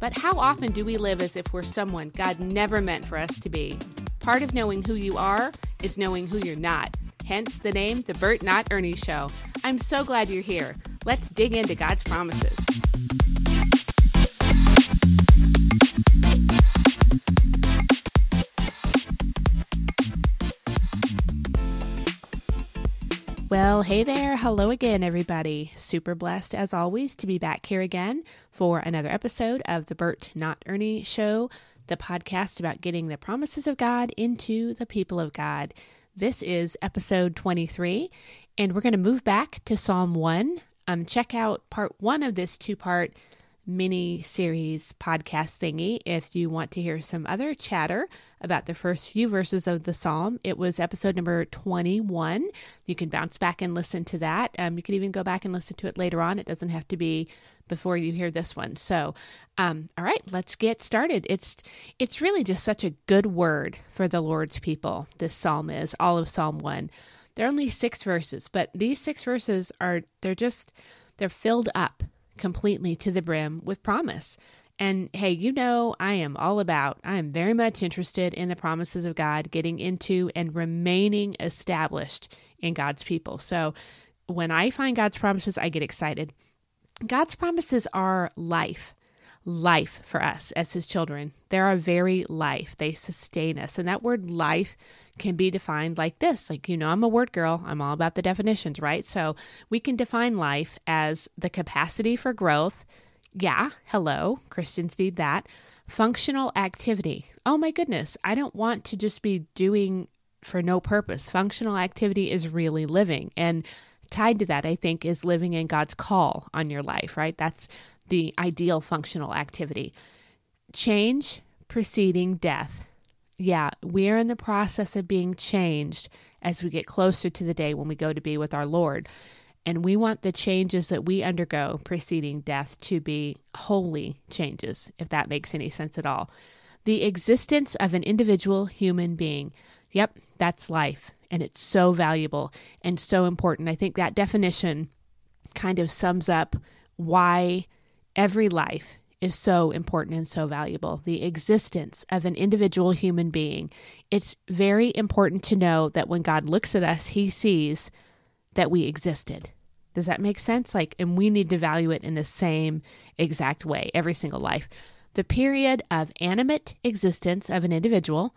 But how often do we live as if we're someone God never meant for us to be? Part of knowing who you are is knowing who you're not. Hence the name, The Bert Not Ernie Show. I'm so glad you're here. Let's dig into God's promises. Well, hey there. Hello again, everybody. Super blessed as always to be back here again for another episode of the Bert Not Ernie Show, the podcast about getting the promises of God into the people of God. This is episode 23, and we're going to move back to Psalm 1. Um, check out part one of this two part mini series podcast thingy if you want to hear some other chatter about the first few verses of the psalm. It was episode number 21. You can bounce back and listen to that. Um, you can even go back and listen to it later on. It doesn't have to be before you hear this one. So, um, all right, let's get started. It's it's really just such a good word for the Lord's people. This psalm is all of Psalm one. There are only six verses, but these six verses are they're just they're filled up completely to the brim with promise. And hey, you know, I am all about, I am very much interested in the promises of God, getting into and remaining established in God's people. So when I find God's promises, I get excited. God's promises are life life for us as his children. They're our very life. They sustain us. And that word life can be defined like this. Like, you know, I'm a word girl. I'm all about the definitions, right? So we can define life as the capacity for growth. Yeah, hello. Christians need that. Functional activity. Oh my goodness. I don't want to just be doing for no purpose. Functional activity is really living. And tied to that, I think, is living in God's call on your life, right? That's the ideal functional activity. Change preceding death. Yeah, we're in the process of being changed as we get closer to the day when we go to be with our Lord. And we want the changes that we undergo preceding death to be holy changes, if that makes any sense at all. The existence of an individual human being. Yep, that's life. And it's so valuable and so important. I think that definition kind of sums up why Every life is so important and so valuable. The existence of an individual human being. It's very important to know that when God looks at us, he sees that we existed. Does that make sense? Like, and we need to value it in the same exact way, every single life. The period of animate existence of an individual,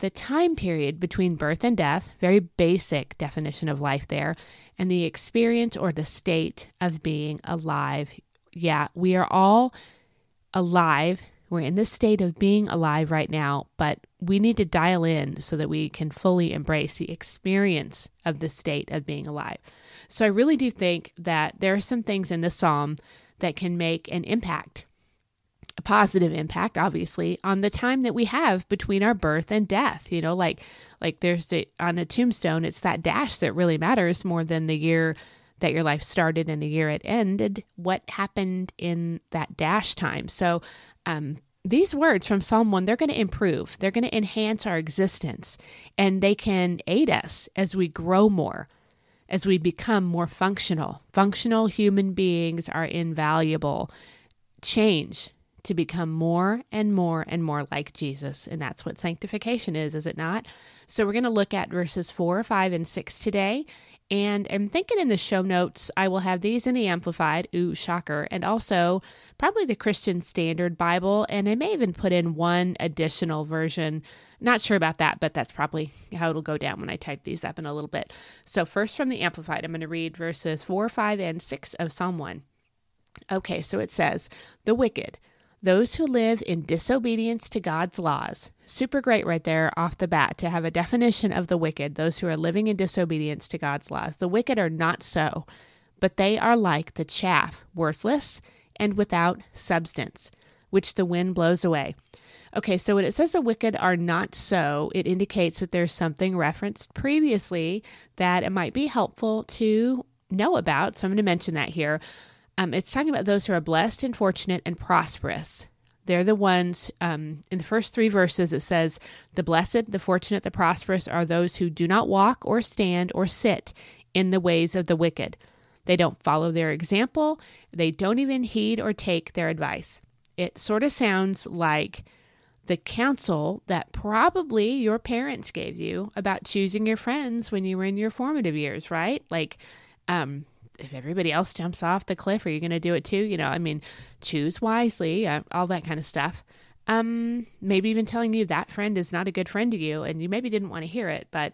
the time period between birth and death, very basic definition of life there, and the experience or the state of being alive yeah, we are all alive. We're in this state of being alive right now, but we need to dial in so that we can fully embrace the experience of the state of being alive. So I really do think that there are some things in the psalm that can make an impact, a positive impact, obviously, on the time that we have between our birth and death. You know, like like there's a, on a tombstone, it's that dash that really matters more than the year that your life started and the year it ended, what happened in that dash time. So, um, these words from Psalm 1, they're going to improve. They're going to enhance our existence and they can aid us as we grow more, as we become more functional. Functional human beings are invaluable. Change to become more and more and more like Jesus. And that's what sanctification is, is it not? So we're going to look at verses 4, 5, and 6 today. And I'm thinking in the show notes, I will have these in the Amplified, ooh, shocker, and also probably the Christian Standard Bible. And I may even put in one additional version. Not sure about that, but that's probably how it'll go down when I type these up in a little bit. So, first from the Amplified, I'm going to read verses 4, 5, and 6 of Psalm 1. Okay, so it says, The wicked those who live in disobedience to God's laws. Super great right there off the bat to have a definition of the wicked, those who are living in disobedience to God's laws. The wicked are not so, but they are like the chaff, worthless and without substance. which the wind blows away. Okay, so when it says the wicked are not so, it indicates that there's something referenced previously that it might be helpful to know about. So I'm going to mention that here. Um, it's talking about those who are blessed and fortunate and prosperous. They're the ones, um, in the first three verses, it says, The blessed, the fortunate, the prosperous are those who do not walk or stand or sit in the ways of the wicked. They don't follow their example, they don't even heed or take their advice. It sort of sounds like the counsel that probably your parents gave you about choosing your friends when you were in your formative years, right? Like, um, if everybody else jumps off the cliff, are you going to do it too? You know, I mean, choose wisely, uh, all that kind of stuff. Um, maybe even telling you that friend is not a good friend to you, and you maybe didn't want to hear it, but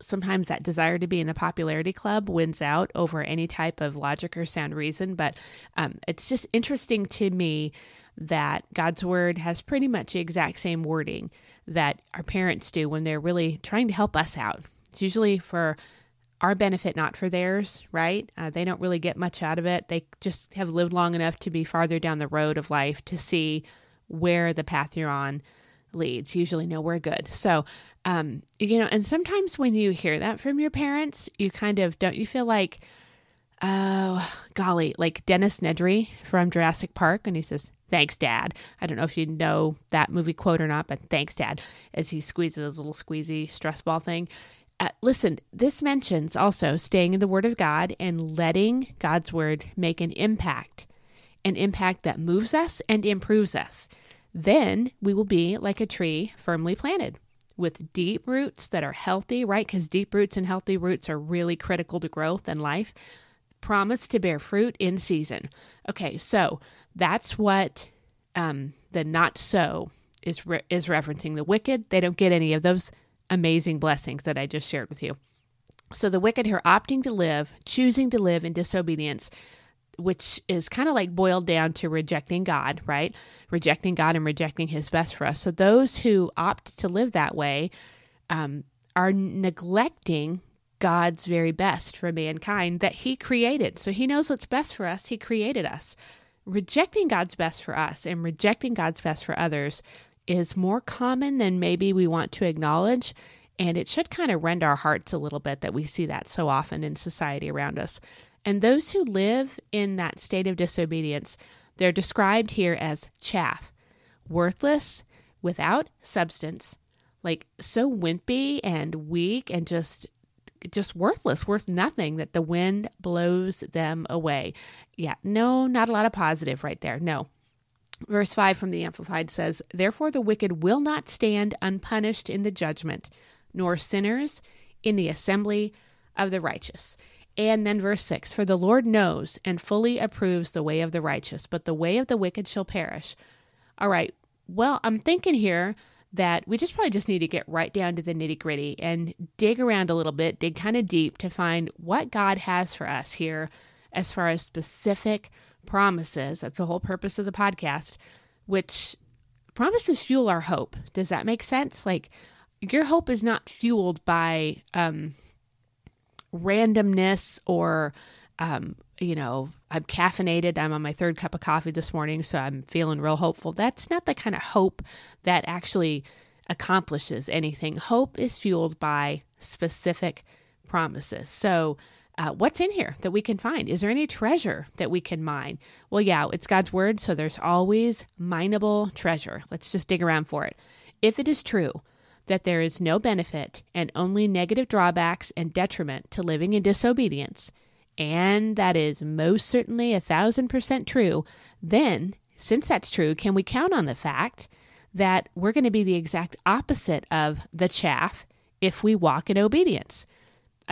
sometimes that desire to be in the popularity club wins out over any type of logic or sound reason. But um, it's just interesting to me that God's word has pretty much the exact same wording that our parents do when they're really trying to help us out. It's usually for our benefit, not for theirs, right? Uh, they don't really get much out of it. They just have lived long enough to be farther down the road of life to see where the path you're on leads. Usually nowhere good. So, um, you know, and sometimes when you hear that from your parents, you kind of don't you feel like, oh, golly, like Dennis Nedry from Jurassic Park, and he says, Thanks, Dad. I don't know if you know that movie quote or not, but thanks, Dad, as he squeezes his little squeezy stress ball thing. Uh, listen, this mentions also staying in the Word of God and letting God's Word make an impact, an impact that moves us and improves us. Then we will be like a tree firmly planted with deep roots that are healthy, right? Because deep roots and healthy roots are really critical to growth and life. Promise to bear fruit in season. Okay, so that's what um, the not so is re- is referencing. The wicked, they don't get any of those amazing blessings that I just shared with you. So the wicked are opting to live, choosing to live in disobedience, which is kind of like boiled down to rejecting God, right? Rejecting God and rejecting His best for us. So those who opt to live that way um, are neglecting God's very best for mankind that He created. So He knows what's best for us. He created us. Rejecting God's best for us and rejecting God's best for others is more common than maybe we want to acknowledge. And it should kind of rend our hearts a little bit that we see that so often in society around us. And those who live in that state of disobedience, they're described here as chaff, worthless, without substance, like so wimpy and weak and just just worthless, worth nothing that the wind blows them away. Yeah, no, not a lot of positive right there. No. Verse 5 from the Amplified says, Therefore the wicked will not stand unpunished in the judgment, nor sinners in the assembly of the righteous. And then verse 6 For the Lord knows and fully approves the way of the righteous, but the way of the wicked shall perish. All right, well, I'm thinking here that we just probably just need to get right down to the nitty gritty and dig around a little bit, dig kind of deep to find what God has for us here as far as specific promises. That's the whole purpose of the podcast, which promises fuel our hope. Does that make sense? Like your hope is not fueled by um, randomness or, um, you know, I'm caffeinated. I'm on my third cup of coffee this morning, so I'm feeling real hopeful. That's not the kind of hope that actually accomplishes anything. Hope is fueled by specific promises. So, uh, what's in here that we can find? Is there any treasure that we can mine? Well, yeah, it's God's word, so there's always mineable treasure. Let's just dig around for it. If it is true that there is no benefit and only negative drawbacks and detriment to living in disobedience, and that is most certainly a thousand percent true, then, since that's true, can we count on the fact that we're going to be the exact opposite of the chaff if we walk in obedience?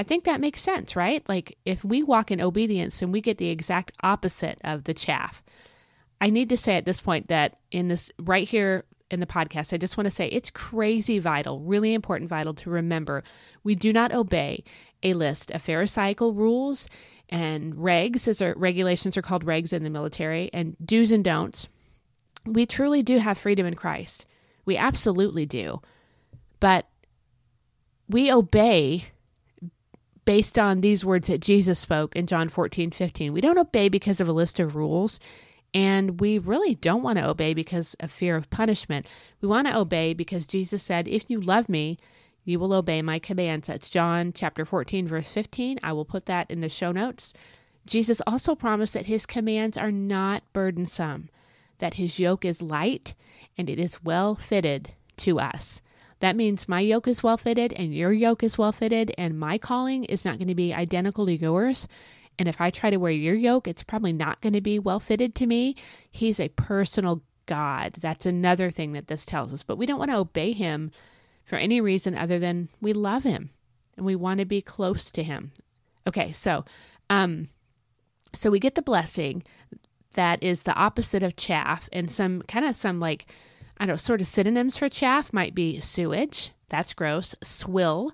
I think that makes sense, right? Like if we walk in obedience and we get the exact opposite of the chaff. I need to say at this point that in this right here in the podcast, I just want to say it's crazy vital, really important vital to remember we do not obey a list of Pharisaical rules and regs, as our regulations are called regs in the military, and do's and don'ts. We truly do have freedom in Christ. We absolutely do. But we obey based on these words that Jesus spoke in John 14, 15. We don't obey because of a list of rules And we really don't want to obey because of fear of punishment. We want to obey because Jesus said, If you love me, you will obey my commands. That's John chapter 14, verse 15. I will put that in the show notes. Jesus also promised that his commands are not burdensome, that his yoke is light and it is well fitted to us. That means my yoke is well fitted and your yoke is well fitted, and my calling is not going to be identical to yours. And if I try to wear your yoke, it's probably not going to be well fitted to me. He's a personal God. That's another thing that this tells us. But we don't want to obey him for any reason other than we love him and we want to be close to him. Okay, so um so we get the blessing that is the opposite of chaff and some kind of some like I don't know, sort of synonyms for chaff might be sewage. That's gross. Swill.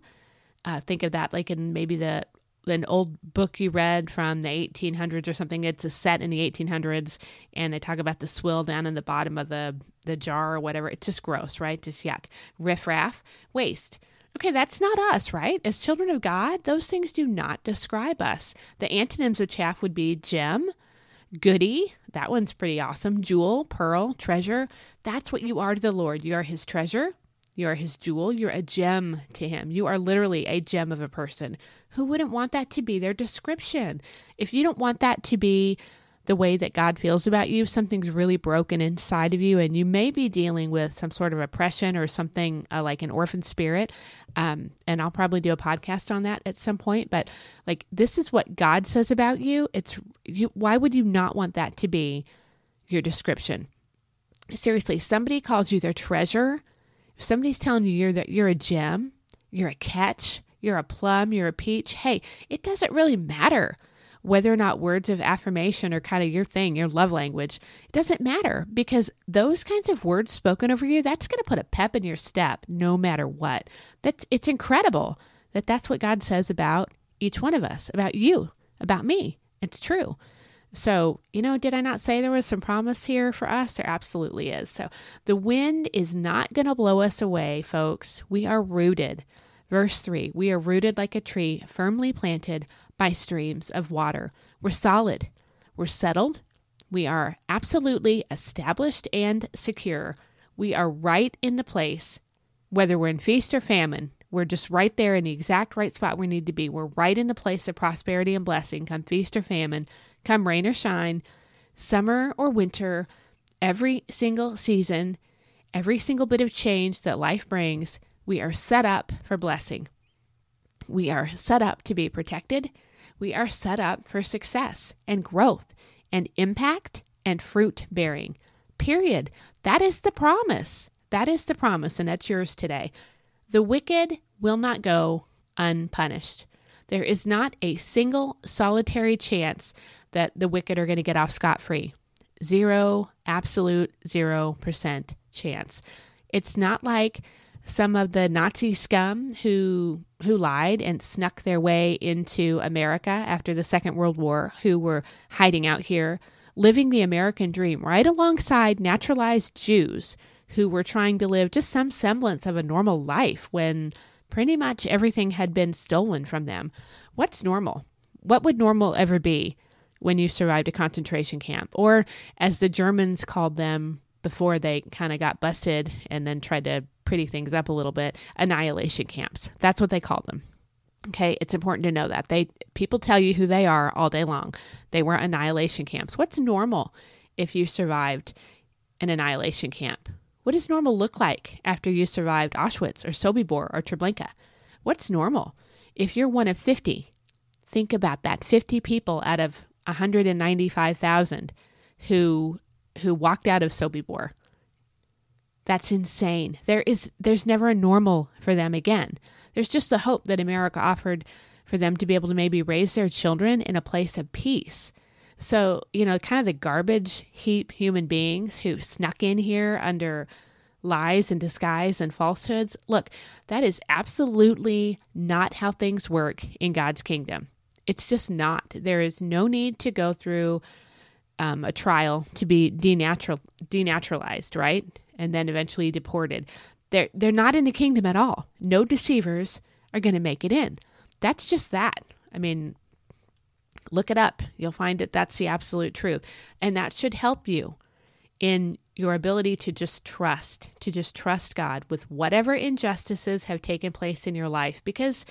Uh, think of that like in maybe the an old book you read from the 1800s or something. It's a set in the 1800s, and they talk about the swill down in the bottom of the the jar or whatever. It's just gross, right? Just yuck. Riff raff, waste. Okay, that's not us, right? As children of God, those things do not describe us. The antonyms of chaff would be gem, goody. That one's pretty awesome. Jewel, pearl, treasure. That's what you are to the Lord. You are His treasure. You are his jewel. You're a gem to him. You are literally a gem of a person. Who wouldn't want that to be their description? If you don't want that to be the way that God feels about you, something's really broken inside of you, and you may be dealing with some sort of oppression or something uh, like an orphan spirit. Um, and I'll probably do a podcast on that at some point. But like, this is what God says about you. It's you. Why would you not want that to be your description? Seriously, somebody calls you their treasure if somebody's telling you you're that you're a gem, you're a catch, you're a plum, you're a peach, hey, it doesn't really matter whether or not words of affirmation are kind of your thing, your love language. It doesn't matter because those kinds of words spoken over you, that's going to put a pep in your step no matter what. That's it's incredible that that's what God says about each one of us, about you, about me. It's true. So, you know, did I not say there was some promise here for us? There absolutely is. So, the wind is not going to blow us away, folks. We are rooted. Verse 3 We are rooted like a tree firmly planted by streams of water. We're solid. We're settled. We are absolutely established and secure. We are right in the place, whether we're in feast or famine. We're just right there in the exact right spot we need to be. We're right in the place of prosperity and blessing, come feast or famine come rain or shine, summer or winter, every single season, every single bit of change that life brings, we are set up for blessing. We are set up to be protected. We are set up for success and growth and impact and fruit bearing. Period. That is the promise. That is the promise, and that's yours today. The wicked will not go unpunished. There is not a single solitary chance that the wicked are going to get off scot free. Zero, absolute zero percent chance. It's not like some of the Nazi scum who who lied and snuck their way into America after the Second World War, who were hiding out here, living the American dream right alongside naturalized Jews who were trying to live just some semblance of a normal life when pretty much everything had been stolen from them. What's normal? What would normal ever be? when you survived a concentration camp, or as the Germans called them before they kind of got busted and then tried to pretty things up a little bit, annihilation camps. That's what they called them. Okay, it's important to know that. They people tell you who they are all day long. They were annihilation camps. What's normal if you survived an annihilation camp? What does normal look like after you survived Auschwitz or Sobibor or Treblinka? What's normal? If you're one of 50, think about that 50 people out of 195,000 who who walked out of Sobibor. That's insane. There is there's never a normal for them again. There's just a hope that America offered for them to be able to maybe raise their children in a place of peace. So, you know, kind of the garbage heap human beings who snuck in here under lies and disguise and falsehoods. Look, that is absolutely not how things work in God's kingdom. It's just not. There is no need to go through um, a trial to be denatural, denaturalized, right? And then eventually deported. They're, they're not in the kingdom at all. No deceivers are going to make it in. That's just that. I mean, Look it up. You'll find that that's the absolute truth. And that should help you in your ability to just trust, to just trust God with whatever injustices have taken place in your life because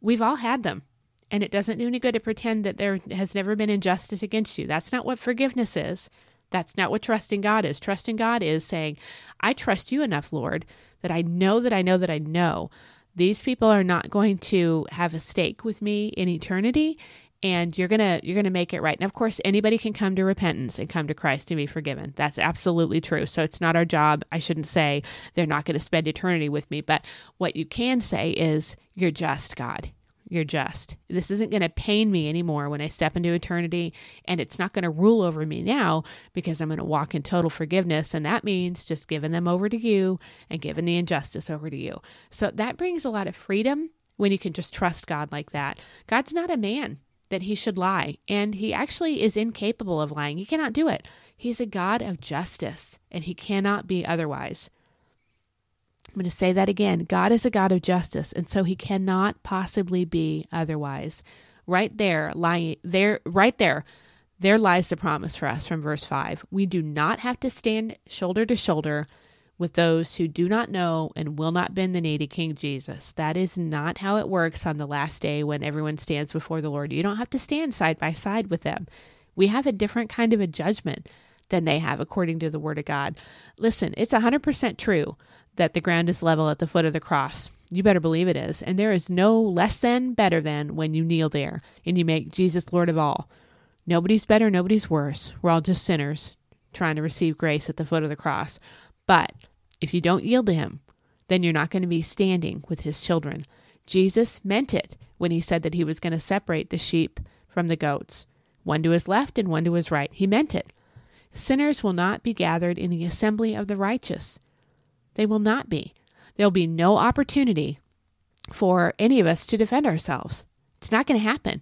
we've all had them. And it doesn't do any good to pretend that there has never been injustice against you. That's not what forgiveness is. That's not what trusting God is. Trusting God is saying, I trust you enough, Lord, that I know that I know that I know these people are not going to have a stake with me in eternity and you're going to you're going to make it right. And of course, anybody can come to repentance and come to Christ and be forgiven. That's absolutely true. So it's not our job. I shouldn't say they're not going to spend eternity with me, but what you can say is you're just God. You're just. This isn't going to pain me anymore when I step into eternity, and it's not going to rule over me now because I'm going to walk in total forgiveness. And that means just giving them over to you and giving the injustice over to you. So that brings a lot of freedom when you can just trust God like that. God's not a man that he should lie, and he actually is incapable of lying. He cannot do it. He's a God of justice, and he cannot be otherwise. I'm going to say that again. God is a God of justice, and so he cannot possibly be otherwise. Right there, lying there, right there, there lies the promise for us from verse 5. We do not have to stand shoulder to shoulder with those who do not know and will not bend the knee to King Jesus. That is not how it works on the last day when everyone stands before the Lord. You don't have to stand side by side with them. We have a different kind of a judgment than they have according to the Word of God. Listen, it's 100% true that the ground is level at the foot of the cross. You better believe it is. And there is no less than better than when you kneel there and you make Jesus Lord of all. Nobody's better, nobody's worse. We're all just sinners trying to receive grace at the foot of the cross. But if you don't yield to him, then you're not going to be standing with his children. Jesus meant it when he said that he was going to separate the sheep from the goats, one to his left and one to his right. He meant it. Sinners will not be gathered in the assembly of the righteous. They will not be. There'll be no opportunity for any of us to defend ourselves. It's not going to happen.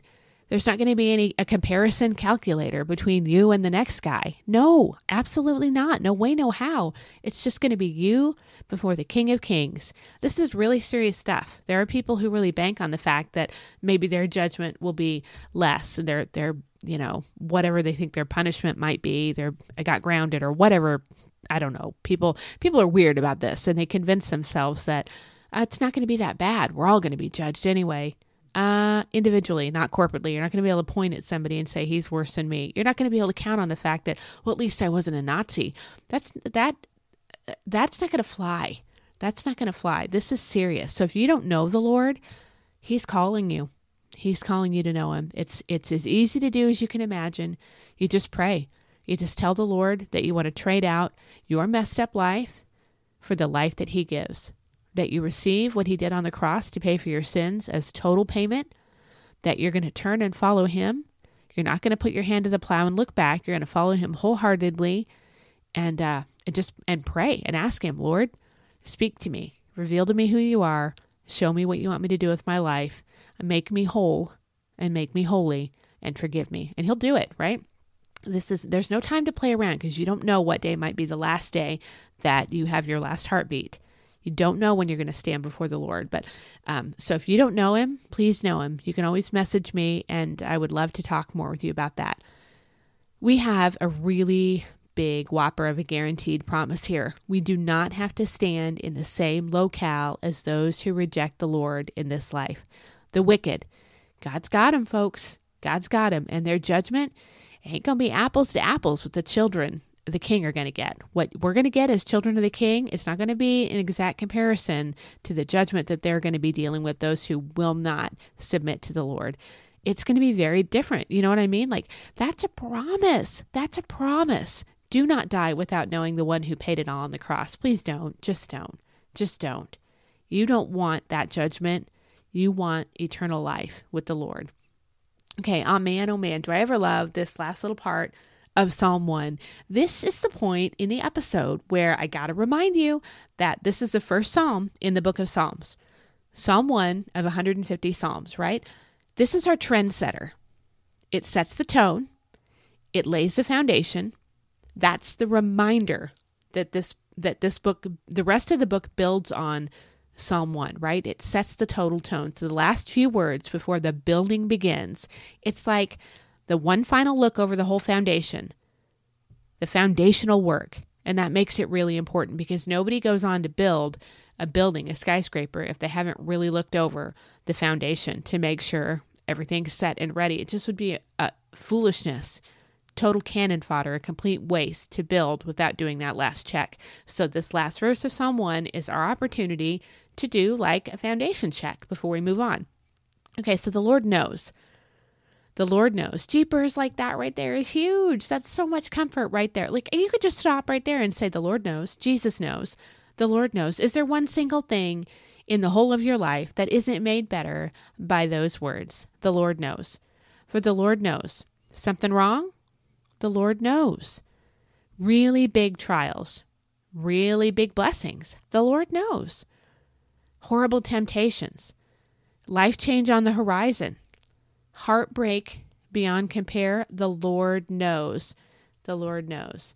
There's not going to be any a comparison calculator between you and the next guy. No, absolutely not. No way, no how. It's just going to be you before the King of Kings. This is really serious stuff. There are people who really bank on the fact that maybe their judgment will be less. And their their you know whatever they think their punishment might be. They're got grounded or whatever I don't know. People people are weird about this and they convince themselves that uh, it's not going to be that bad. We're all going to be judged anyway. Uh, individually, not corporately. You're not going to be able to point at somebody and say he's worse than me. You're not going to be able to count on the fact that well, at least I wasn't a Nazi. That's that that's not going to fly. That's not going to fly. This is serious. So if you don't know the Lord, he's calling you. He's calling you to know him. It's it's as easy to do as you can imagine. You just pray. You just tell the Lord that you want to trade out your messed up life for the life that He gives, that you receive what He did on the cross to pay for your sins as total payment, that you're going to turn and follow Him. You're not going to put your hand to the plow and look back. You're going to follow Him wholeheartedly, and uh, and just and pray and ask Him, Lord, speak to me, reveal to me who You are, show me what You want me to do with my life, make me whole, and make me holy, and forgive me. And He'll do it, right? This is there's no time to play around because you don't know what day might be the last day that you have your last heartbeat. You don't know when you're going to stand before the lord but um, so if you don't know him please know him. You can always message me and i would love to talk more with you about that. We have a really big whopper of a guaranteed promise here. We do not have to stand in the same locale as those who reject the lord in this life. The wicked. God's got them folks. God's got them and their judgment ain't going to be apples to apples with the children the king are going to get. What we're going to get as children of the king, it's not going to be an exact comparison to the judgment that they're going to be dealing with those who will not submit to the Lord. It's going to be very different. You know what I mean? Like, that's a promise. That's a promise. Do not die without knowing the one who paid it all on the cross. Please don't. Just don't. Just don't. You don't want that judgment. You want eternal life with the Lord. Okay, oh man, oh man, do I ever love this last little part of Psalm 1. This is the point in the episode where I got to remind you that this is the first psalm in the book of Psalms. Psalm 1 of 150 psalms, right? This is our trendsetter. It sets the tone, it lays the foundation. That's the reminder that this that this book the rest of the book builds on Psalm 1, right? It sets the total tone. So the last few words before the building begins, it's like the one final look over the whole foundation, the foundational work. And that makes it really important because nobody goes on to build a building, a skyscraper, if they haven't really looked over the foundation to make sure everything's set and ready. It just would be a, foolishness, total cannon fodder, a complete waste to build without doing that last check. So, this last verse of Psalm 1 is our opportunity to do like a foundation check before we move on. Okay, so the Lord knows. The Lord knows. Jeepers, like that right there is huge. That's so much comfort right there. Like you could just stop right there and say, The Lord knows. Jesus knows. The Lord knows. Is there one single thing in the whole of your life that isn't made better by those words? The Lord knows. For the Lord knows. Something wrong? The Lord knows. Really big trials, really big blessings. The Lord knows. Horrible temptations, life change on the horizon, heartbreak beyond compare. The Lord knows. The Lord knows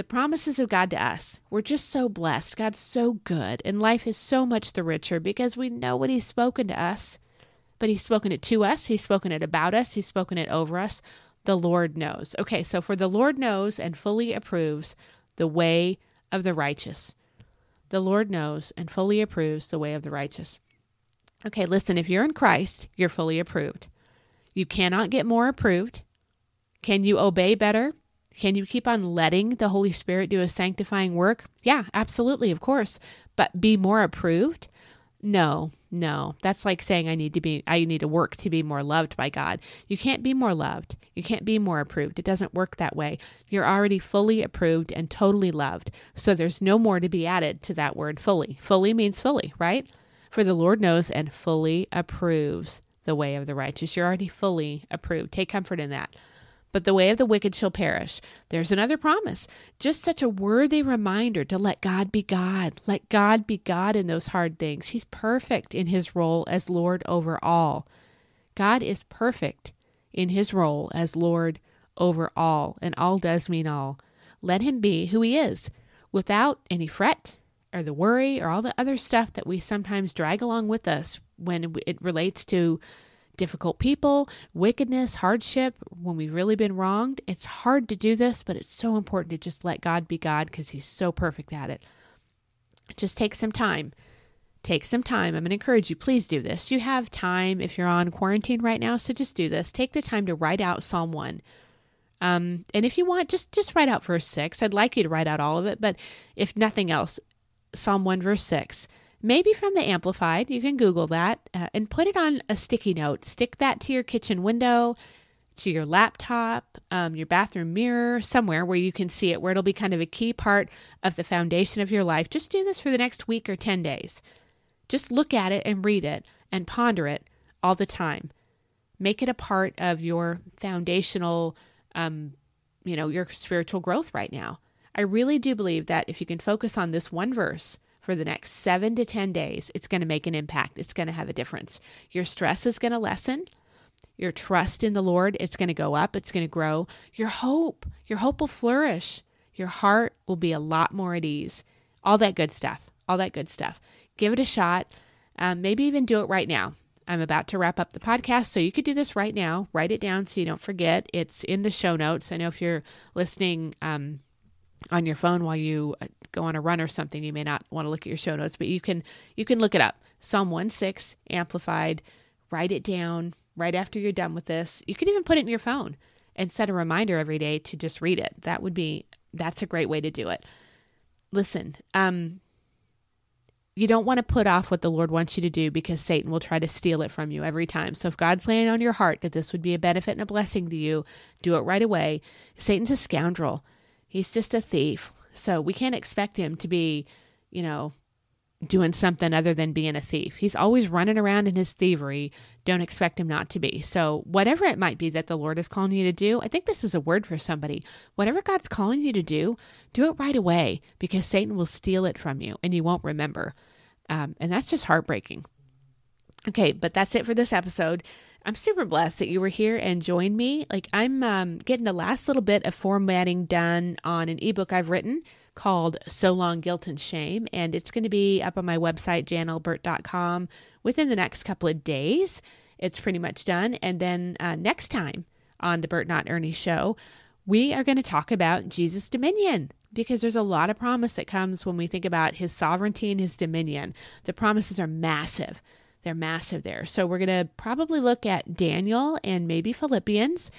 the promises of God to us. We're just so blessed. God's so good, and life is so much the richer because we know what He's spoken to us. But He's spoken it to us, He's spoken it about us, He's spoken it over us. The Lord knows. Okay, so for the Lord knows and fully approves the way of the righteous. The Lord knows and fully approves the way of the righteous. Okay, listen, if you're in Christ, you're fully approved. You cannot get more approved. Can you obey better? Can you keep on letting the Holy Spirit do a sanctifying work? Yeah, absolutely, of course. But be more approved? No, no. That's like saying I need to be I need to work to be more loved by God. You can't be more loved. You can't be more approved. It doesn't work that way. You're already fully approved and totally loved. So there's no more to be added to that word fully. Fully means fully, right? For the Lord knows and fully approves the way of the righteous. You're already fully approved. Take comfort in that but the way of the wicked shall perish. There's another promise. Just such a worthy reminder to let God be God. Let God be God in those hard things. He's perfect in his role as Lord over all. God is perfect in his role as Lord over all, and all does mean all. Let him be who he is without any fret or the worry or all the other stuff that we sometimes drag along with us when it relates to difficult people, wickedness, hardship, when we've really been wronged. It's hard to do this, but it's so important to just let God be God because He's so perfect at it. Just take some time. Take some time. I'm going to encourage you, please do this. You have time if you're on quarantine right now, so just do this. Take the time to write out Psalm 1. Um, and if you want, just just write out verse 6. I'd like you to write out all of it, but if nothing else, Psalm 1, verse 6 maybe from the Amplified. You can Google that uh, and put it on a sticky note. Stick that to your kitchen window, to your laptop, um, your bathroom mirror, somewhere where you can see it, where it'll be kind of a key part of the foundation of your life. Just do this for the next week or 10 days. Just look at it and read it and ponder it all the time. Make it a part of your foundational, um, you know, your spiritual growth right now. I really do believe that if you can focus on this one verse, for the next seven to 10 days, it's going to make an impact. It's going to have a difference. Your stress is going to lessen. Your trust in the Lord, it's going to go up. It's going to grow. Your hope, your hope will flourish. Your heart will be a lot more at ease. All that good stuff. All that good stuff. Give it a shot. Um, maybe even do it right now. I'm about to wrap up the podcast, so you could do this right now. Write it down so you don't forget. It's in the show notes. I know if you're listening um, on your phone while you uh, go on a run or something, you may not want to look at your show notes, but you can you can look it up. Psalm 1 6 amplified. Write it down right after you're done with this. You can even put it in your phone and set a reminder every day to just read it. That would be that's a great way to do it. Listen, um you don't want to put off what the Lord wants you to do because Satan will try to steal it from you every time. So if God's laying on your heart that this would be a benefit and a blessing to you, do it right away. Satan's a scoundrel. He's just a thief. So we can't expect him to be, you know, doing something other than being a thief. He's always running around in his thievery. Don't expect him not to be. So, whatever it might be that the Lord is calling you to do, I think this is a word for somebody. Whatever God's calling you to do, do it right away because Satan will steal it from you and you won't remember. Um, and that's just heartbreaking. Okay, but that's it for this episode. I'm super blessed that you were here and joined me. Like, I'm um, getting the last little bit of formatting done on an ebook I've written called So Long Guilt and Shame, and it's going to be up on my website, janalbert.com, within the next couple of days. It's pretty much done. And then uh, next time, on the Bert Not Ernie show, we are going to talk about Jesus' dominion because there's a lot of promise that comes when we think about his sovereignty and his dominion. The promises are massive. They're massive there. So we're going to probably look at Daniel and maybe Philippians.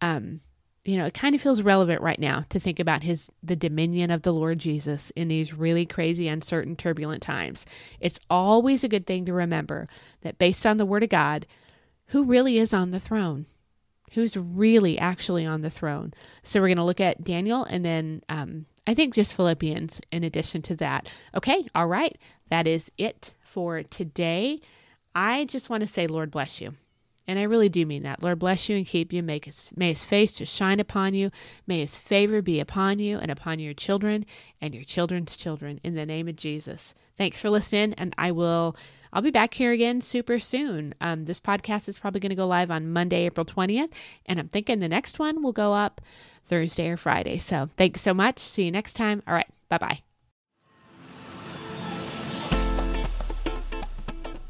Um, you know, it kind of feels relevant right now to think about his the dominion of the Lord Jesus in these really crazy, uncertain, turbulent times. It's always a good thing to remember that based on the word of God, who really is on the throne? Who's really actually on the throne? So we're going to look at Daniel and then um, I think just Philippians in addition to that. Okay, all right. That is it for today. I just want to say, Lord bless you. And I really do mean that. Lord bless you and keep you. Make his, may his face to shine upon you. May his favor be upon you and upon your children and your children's children in the name of Jesus. Thanks for listening. And I will, I'll be back here again super soon. Um, this podcast is probably going to go live on Monday, April 20th. And I'm thinking the next one will go up Thursday or Friday. So thanks so much. See you next time. All right. Bye bye.